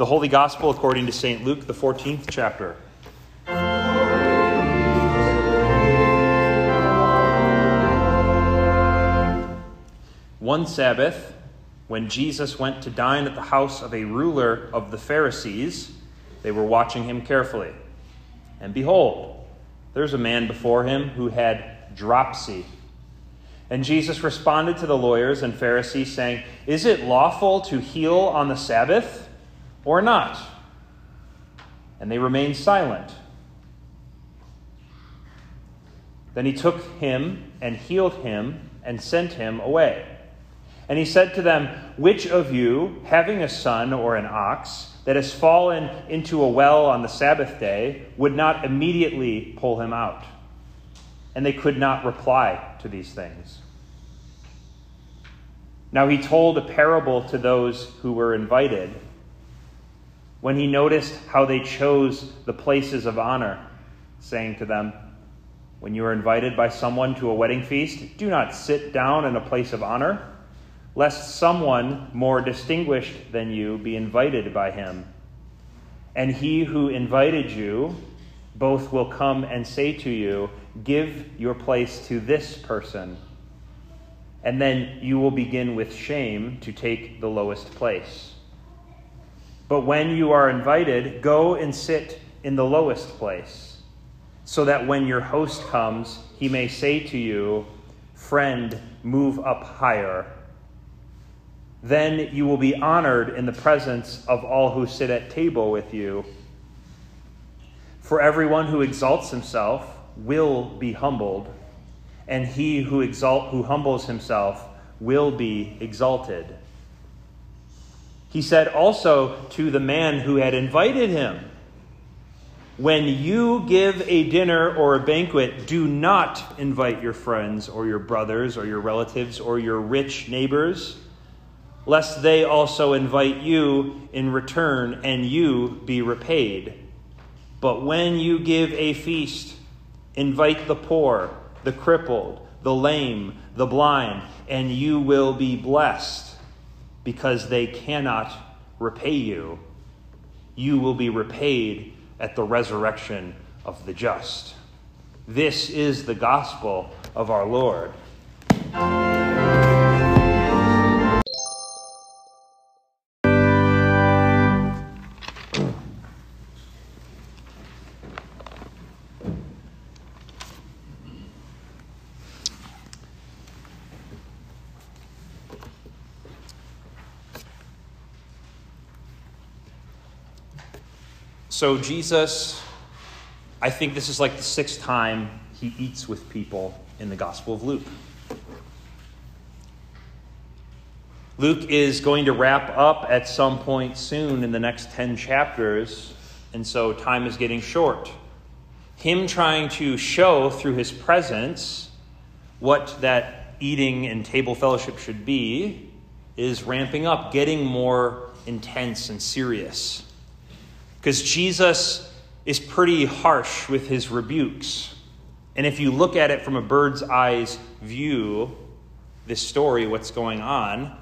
The Holy Gospel according to St. Luke, the 14th chapter. One Sabbath, when Jesus went to dine at the house of a ruler of the Pharisees, they were watching him carefully. And behold, there's a man before him who had dropsy. And Jesus responded to the lawyers and Pharisees, saying, Is it lawful to heal on the Sabbath or not? And they remained silent. Then he took him and healed him and sent him away. And he said to them, Which of you, having a son or an ox that has fallen into a well on the Sabbath day, would not immediately pull him out? And they could not reply to these things. Now he told a parable to those who were invited. When he noticed how they chose the places of honor, saying to them, When you are invited by someone to a wedding feast, do not sit down in a place of honor lest someone more distinguished than you be invited by him. And he who invited you both will come and say to you, Give your place to this person. And then you will begin with shame to take the lowest place. But when you are invited, go and sit in the lowest place, so that when your host comes, he may say to you, Friend, move up higher then you will be honored in the presence of all who sit at table with you. For everyone who exalts himself will be humbled, and he who exalt who humbles himself will be exalted. He said also to the man who had invited him, When you give a dinner or a banquet, do not invite your friends or your brothers or your relatives or your rich neighbors lest they also invite you in return and you be repaid. But when you give a feast, invite the poor, the crippled, the lame, the blind, and you will be blessed because they cannot repay you. You will be repaid at the resurrection of the just. This is the gospel of our Lord. So, Jesus, I think this is like the sixth time he eats with people in the Gospel of Luke. Luke is going to wrap up at some point soon in the next 10 chapters, and so time is getting short. Him trying to show through his presence what that eating and table fellowship should be is ramping up, getting more intense and serious. Because Jesus is pretty harsh with his rebukes. And if you look at it from a bird's eyes view, this story, what's going on,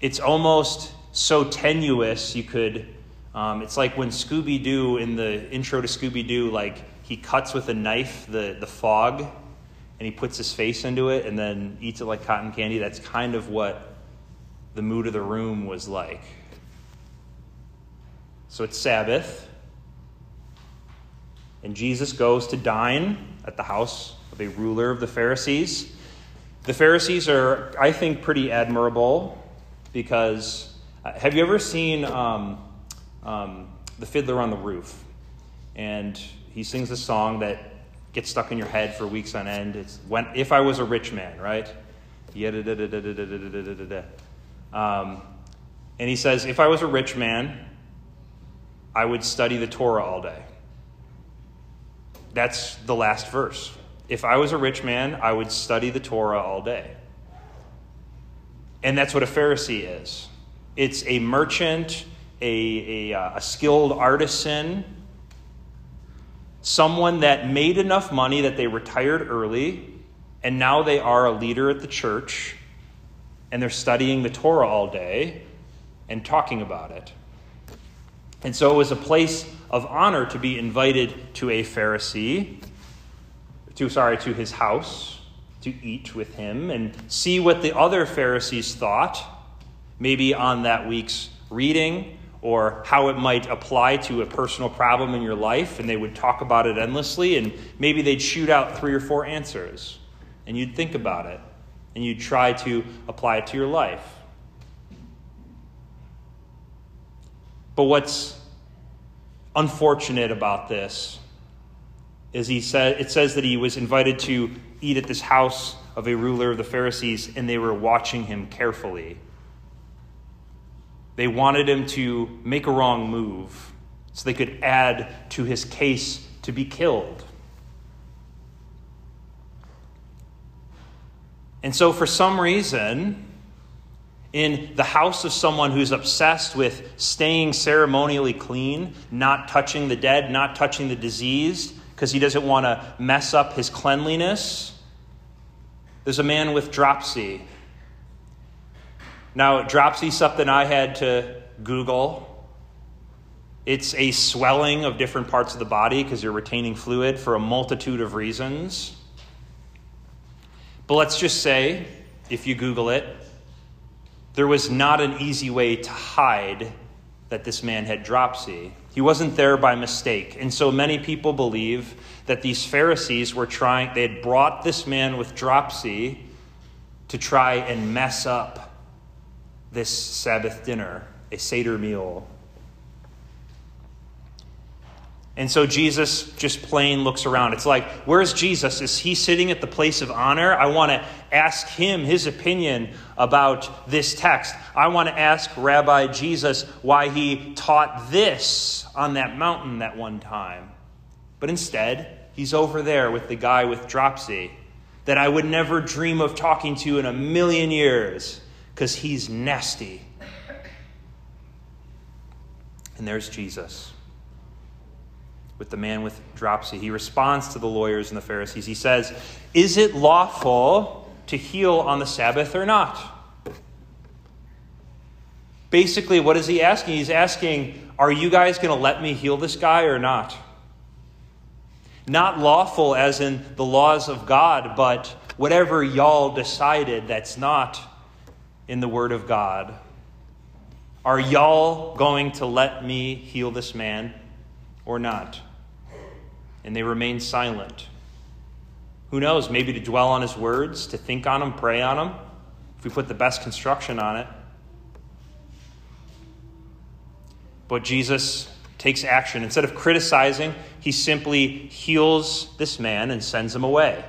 it's almost so tenuous you could. Um, it's like when Scooby Doo, in the intro to Scooby Doo, like he cuts with a knife the, the fog and he puts his face into it and then eats it like cotton candy. That's kind of what the mood of the room was like. So it's Sabbath. And Jesus goes to dine at the house of a ruler of the Pharisees. The Pharisees are, I think, pretty admirable because uh, have you ever seen um, um, The Fiddler on the Roof? And he sings a song that gets stuck in your head for weeks on end. It's when, If I Was a Rich Man, right? Um, and he says, If I was a rich man, I would study the Torah all day. That's the last verse. If I was a rich man, I would study the Torah all day. And that's what a Pharisee is it's a merchant, a, a, uh, a skilled artisan, someone that made enough money that they retired early, and now they are a leader at the church, and they're studying the Torah all day and talking about it. And so it was a place of honor to be invited to a Pharisee, to sorry, to his house, to eat with him and see what the other Pharisees thought, maybe on that week's reading or how it might apply to a personal problem in your life, and they would talk about it endlessly, and maybe they'd shoot out three or four answers, and you'd think about it, and you'd try to apply it to your life. But what's unfortunate about this is he said it says that he was invited to eat at this house of a ruler of the Pharisees and they were watching him carefully. They wanted him to make a wrong move so they could add to his case to be killed. And so, for some reason, in the house of someone who's obsessed with staying ceremonially clean, not touching the dead, not touching the diseased, because he doesn't want to mess up his cleanliness, there's a man with dropsy. Now, dropsy something I had to Google. It's a swelling of different parts of the body because you're retaining fluid for a multitude of reasons. But let's just say, if you Google it, there was not an easy way to hide that this man had dropsy. He wasn't there by mistake. And so many people believe that these Pharisees were trying, they had brought this man with dropsy to try and mess up this Sabbath dinner, a Seder meal and so Jesus just plain looks around. It's like, where's Jesus? Is he sitting at the place of honor? I want to ask him his opinion about this text. I want to ask Rabbi Jesus why he taught this on that mountain that one time. But instead, he's over there with the guy with dropsy that I would never dream of talking to in a million years because he's nasty. And there's Jesus with the man with dropsy. He responds to the lawyers and the Pharisees. He says, Is it lawful to heal on the Sabbath or not? Basically, what is he asking? He's asking, Are you guys going to let me heal this guy or not? Not lawful as in the laws of God, but whatever y'all decided that's not in the Word of God. Are y'all going to let me heal this man or not? And they remain silent. Who knows, maybe to dwell on his words, to think on them, pray on them, if we put the best construction on it. But Jesus takes action. Instead of criticizing, he simply heals this man and sends him away.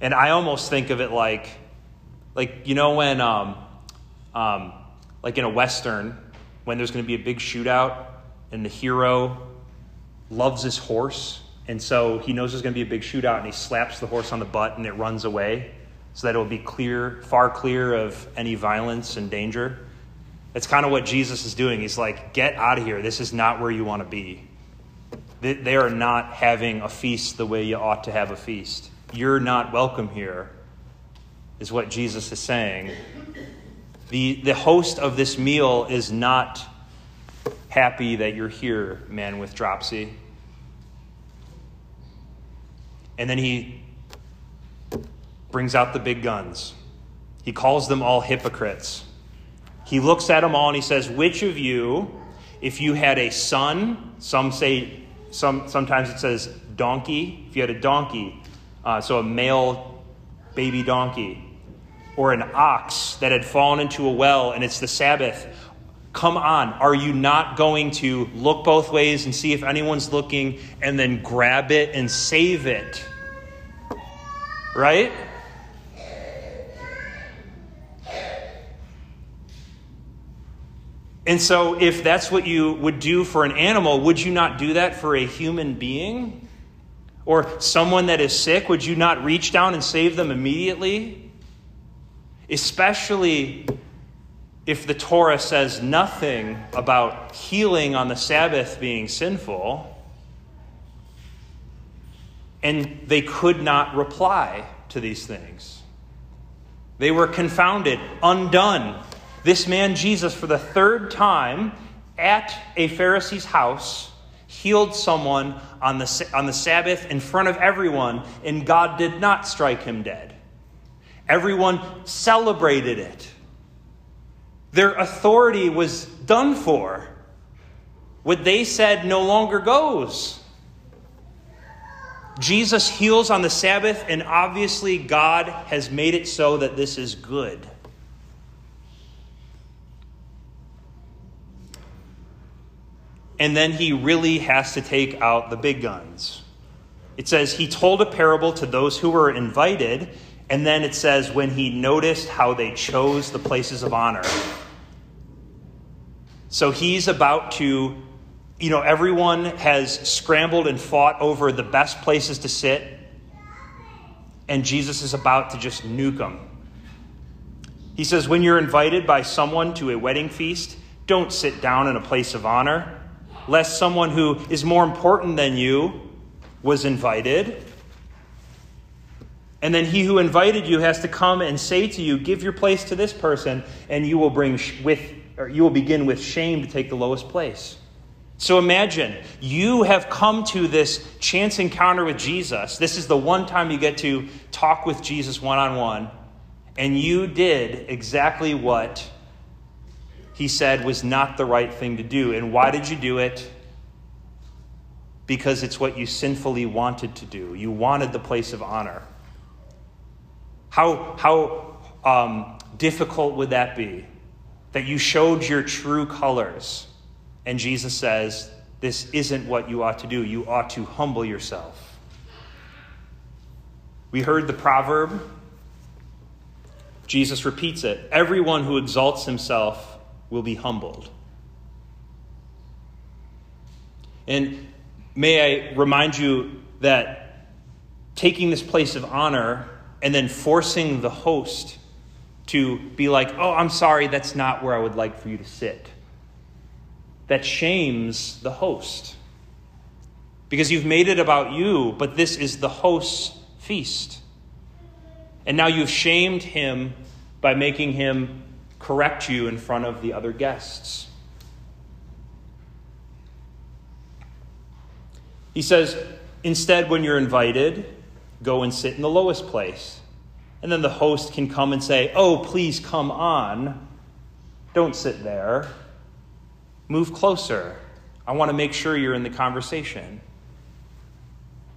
And I almost think of it like, like you know, when, um, um, like in a Western, when there's going to be a big shootout and the hero loves his horse, and so he knows there's going to be a big shootout, and he slaps the horse on the butt, and it runs away, so that it will be clear, far clear of any violence and danger. That's kind of what Jesus is doing. He's like, get out of here. This is not where you want to be. They are not having a feast the way you ought to have a feast. You're not welcome here, is what Jesus is saying. The, the host of this meal is not happy that you're here, man with dropsy. And then he brings out the big guns. He calls them all hypocrites. He looks at them all and he says, Which of you, if you had a son, some say, some, sometimes it says donkey, if you had a donkey, uh, so a male baby donkey, or an ox that had fallen into a well and it's the Sabbath, Come on, are you not going to look both ways and see if anyone's looking and then grab it and save it? Right? And so, if that's what you would do for an animal, would you not do that for a human being? Or someone that is sick, would you not reach down and save them immediately? Especially if the Torah says nothing about healing on the Sabbath being sinful, and they could not reply to these things. They were confounded, undone. This man, Jesus, for the third time, at a Pharisee's house, healed someone on the, on the Sabbath in front of everyone, and God did not strike him dead. Everyone celebrated it. Their authority was done for. What they said no longer goes. Jesus heals on the Sabbath, and obviously, God has made it so that this is good. And then he really has to take out the big guns. It says he told a parable to those who were invited, and then it says when he noticed how they chose the places of honor. So he's about to you know, everyone has scrambled and fought over the best places to sit, and Jesus is about to just nuke them. He says, When you're invited by someone to a wedding feast, don't sit down in a place of honor, lest someone who is more important than you was invited. And then he who invited you has to come and say to you, Give your place to this person, and you will bring with, or you will begin with shame to take the lowest place. So imagine you have come to this chance encounter with Jesus. This is the one time you get to talk with Jesus one on one, and you did exactly what he said was not the right thing to do. And why did you do it? Because it's what you sinfully wanted to do. You wanted the place of honor. How, how um, difficult would that be? That you showed your true colors and Jesus says, This isn't what you ought to do. You ought to humble yourself. We heard the proverb. Jesus repeats it Everyone who exalts himself will be humbled. And may I remind you that taking this place of honor and then forcing the host to be like, oh, I'm sorry, that's not where I would like for you to sit that shames the host. Because you've made it about you, but this is the host's feast. And now you've shamed him by making him correct you in front of the other guests. He says, instead, when you're invited, go and sit in the lowest place. And then the host can come and say, Oh, please come on. Don't sit there. Move closer. I want to make sure you're in the conversation.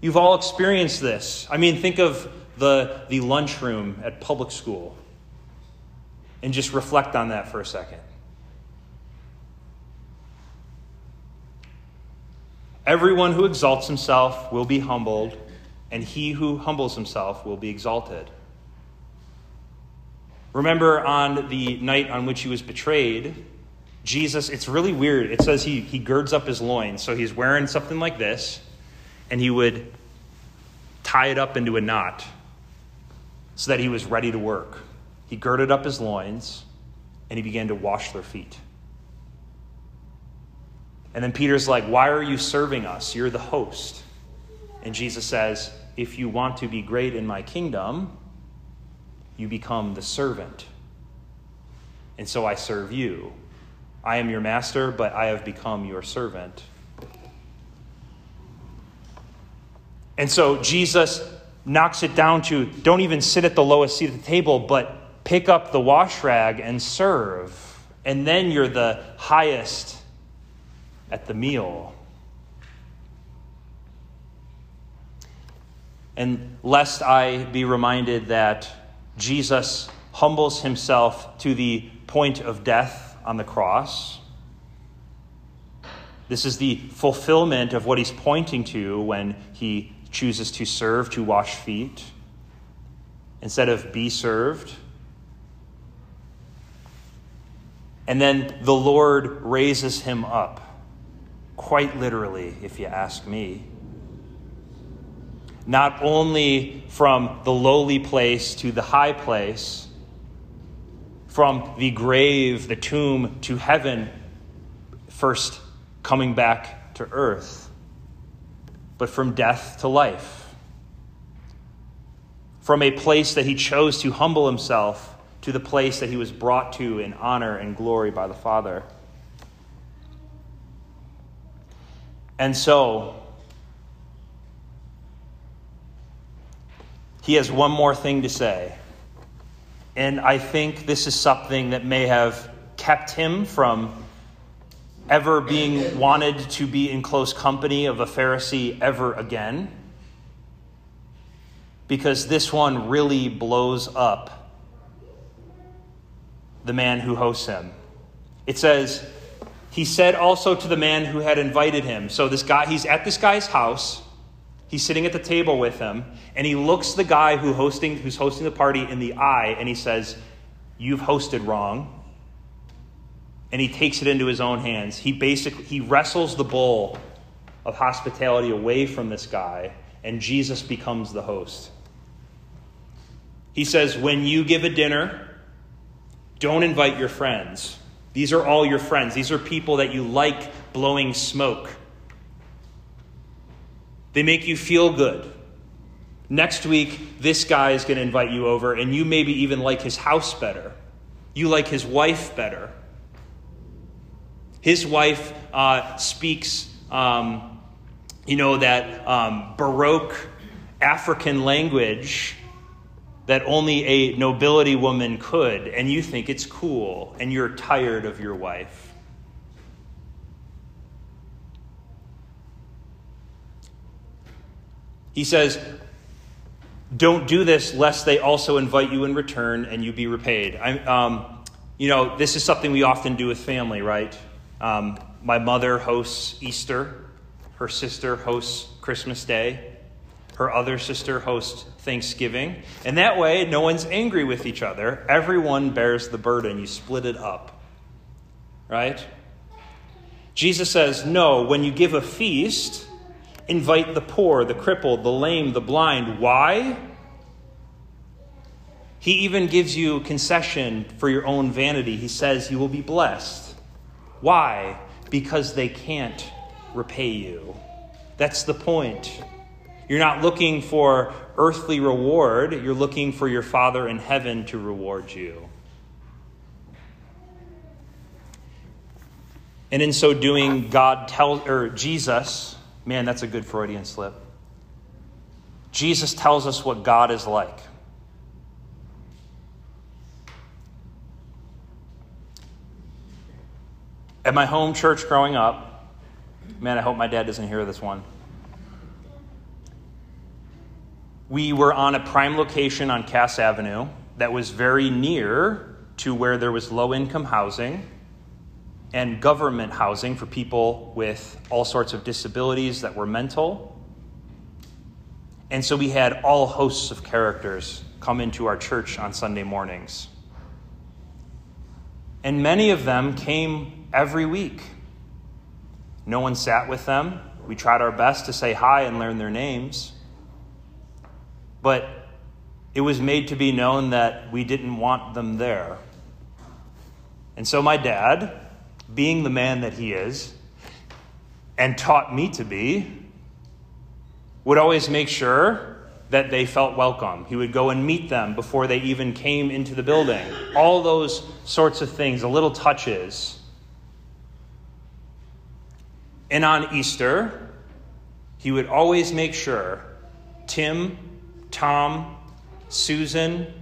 You've all experienced this. I mean, think of the, the lunchroom at public school and just reflect on that for a second. Everyone who exalts himself will be humbled, and he who humbles himself will be exalted. Remember on the night on which he was betrayed, Jesus, it's really weird. It says he, he girds up his loins. So he's wearing something like this, and he would tie it up into a knot so that he was ready to work. He girded up his loins, and he began to wash their feet. And then Peter's like, Why are you serving us? You're the host. And Jesus says, If you want to be great in my kingdom, you become the servant. And so I serve you. I am your master, but I have become your servant. And so Jesus knocks it down to don't even sit at the lowest seat at the table, but pick up the wash rag and serve. And then you're the highest at the meal. And lest I be reminded that Jesus humbles himself to the point of death on the cross. This is the fulfillment of what he's pointing to when he chooses to serve, to wash feet, instead of be served. And then the Lord raises him up, quite literally, if you ask me. Not only from the lowly place to the high place from the grave, the tomb, to heaven, first coming back to earth, but from death to life. From a place that he chose to humble himself to the place that he was brought to in honor and glory by the Father. And so, he has one more thing to say. And I think this is something that may have kept him from ever being wanted to be in close company of a Pharisee ever again. Because this one really blows up the man who hosts him. It says, He said also to the man who had invited him. So this guy, he's at this guy's house. He's sitting at the table with him, and he looks the guy who hosting, who's hosting the party in the eye, and he says, You've hosted wrong and he takes it into his own hands. He basically he wrestles the bowl of hospitality away from this guy, and Jesus becomes the host. He says, When you give a dinner, don't invite your friends. These are all your friends. These are people that you like blowing smoke. They make you feel good. Next week, this guy is going to invite you over, and you maybe even like his house better. You like his wife better. His wife uh, speaks, um, you know, that um, Baroque African language that only a nobility woman could, and you think it's cool, and you're tired of your wife. He says, Don't do this lest they also invite you in return and you be repaid. I, um, you know, this is something we often do with family, right? Um, my mother hosts Easter. Her sister hosts Christmas Day. Her other sister hosts Thanksgiving. And that way, no one's angry with each other. Everyone bears the burden. You split it up. Right? Jesus says, no, when you give a feast, invite the poor, the crippled, the lame, the blind. Why? He even gives you concession for your own vanity. He says you will be blessed. Why? Because they can't repay you. That's the point. You're not looking for earthly reward, you're looking for your Father in heaven to reward you. And in so doing, God tells, or Jesus, man, that's a good Freudian slip. Jesus tells us what God is like. At my home church growing up, man, I hope my dad doesn't hear this one. We were on a prime location on Cass Avenue that was very near to where there was low income housing and government housing for people with all sorts of disabilities that were mental. And so we had all hosts of characters come into our church on Sunday mornings. And many of them came every week. No one sat with them. We tried our best to say hi and learn their names. But it was made to be known that we didn't want them there. And so my dad, being the man that he is, and taught me to be, would always make sure that they felt welcome. He would go and meet them before they even came into the building. All those sorts of things, the little touches and on Easter, he would always make sure Tim, Tom, Susan,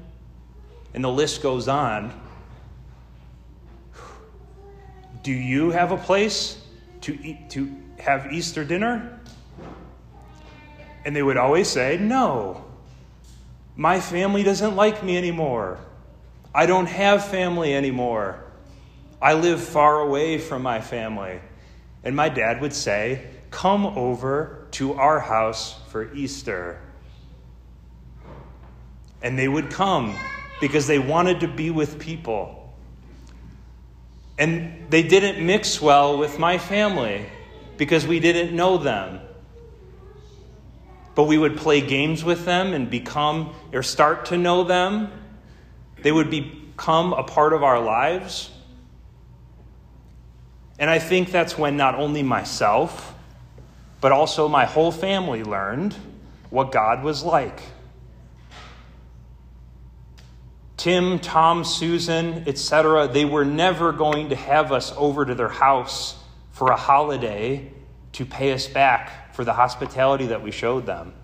and the list goes on. Do you have a place to eat, to have Easter dinner? And they would always say, No, my family doesn't like me anymore. I don't have family anymore. I live far away from my family. And my dad would say, Come over to our house for Easter. And they would come because they wanted to be with people. And they didn't mix well with my family because we didn't know them. But we would play games with them and become or start to know them. They would become a part of our lives. And I think that's when not only myself, but also my whole family learned what God was like. Tim, Tom, Susan, etc., they were never going to have us over to their house for a holiday to pay us back for the hospitality that we showed them.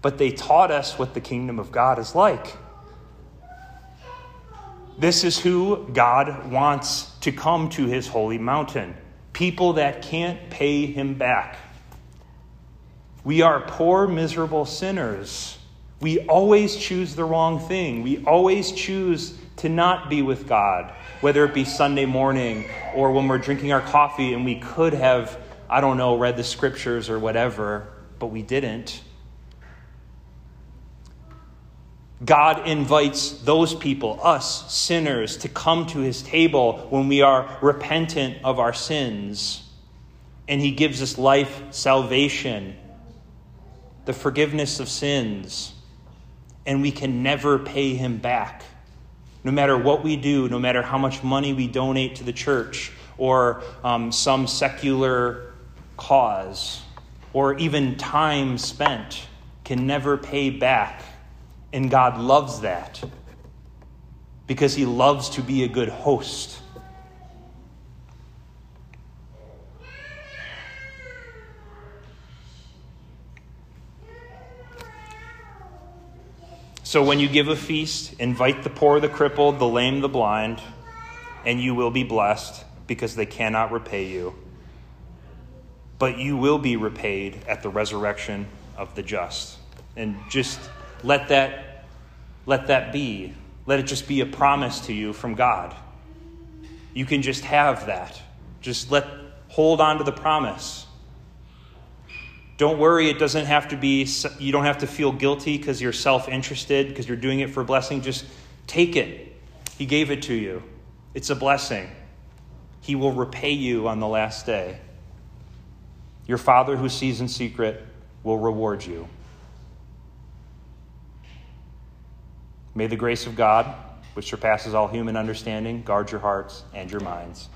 But they taught us what the kingdom of God is like. This is who God wants to come to his holy mountain people that can't pay him back. We are poor, miserable sinners. We always choose the wrong thing. We always choose to not be with God, whether it be Sunday morning or when we're drinking our coffee and we could have, I don't know, read the scriptures or whatever, but we didn't. God invites those people, us sinners, to come to his table when we are repentant of our sins. And he gives us life, salvation, the forgiveness of sins. And we can never pay him back no matter what we do, no matter how much money we donate to the church or um, some secular cause or even time spent, can never pay back. And God loves that because He loves to be a good host. So when you give a feast, invite the poor, the crippled, the lame, the blind, and you will be blessed because they cannot repay you. But you will be repaid at the resurrection of the just. And just let that let that be. Let it just be a promise to you from God. You can just have that. Just let hold on to the promise. Don't worry, it doesn't have to be, you don't have to feel guilty because you're self interested, because you're doing it for a blessing. Just take it. He gave it to you. It's a blessing. He will repay you on the last day. Your Father who sees in secret will reward you. May the grace of God, which surpasses all human understanding, guard your hearts and your minds.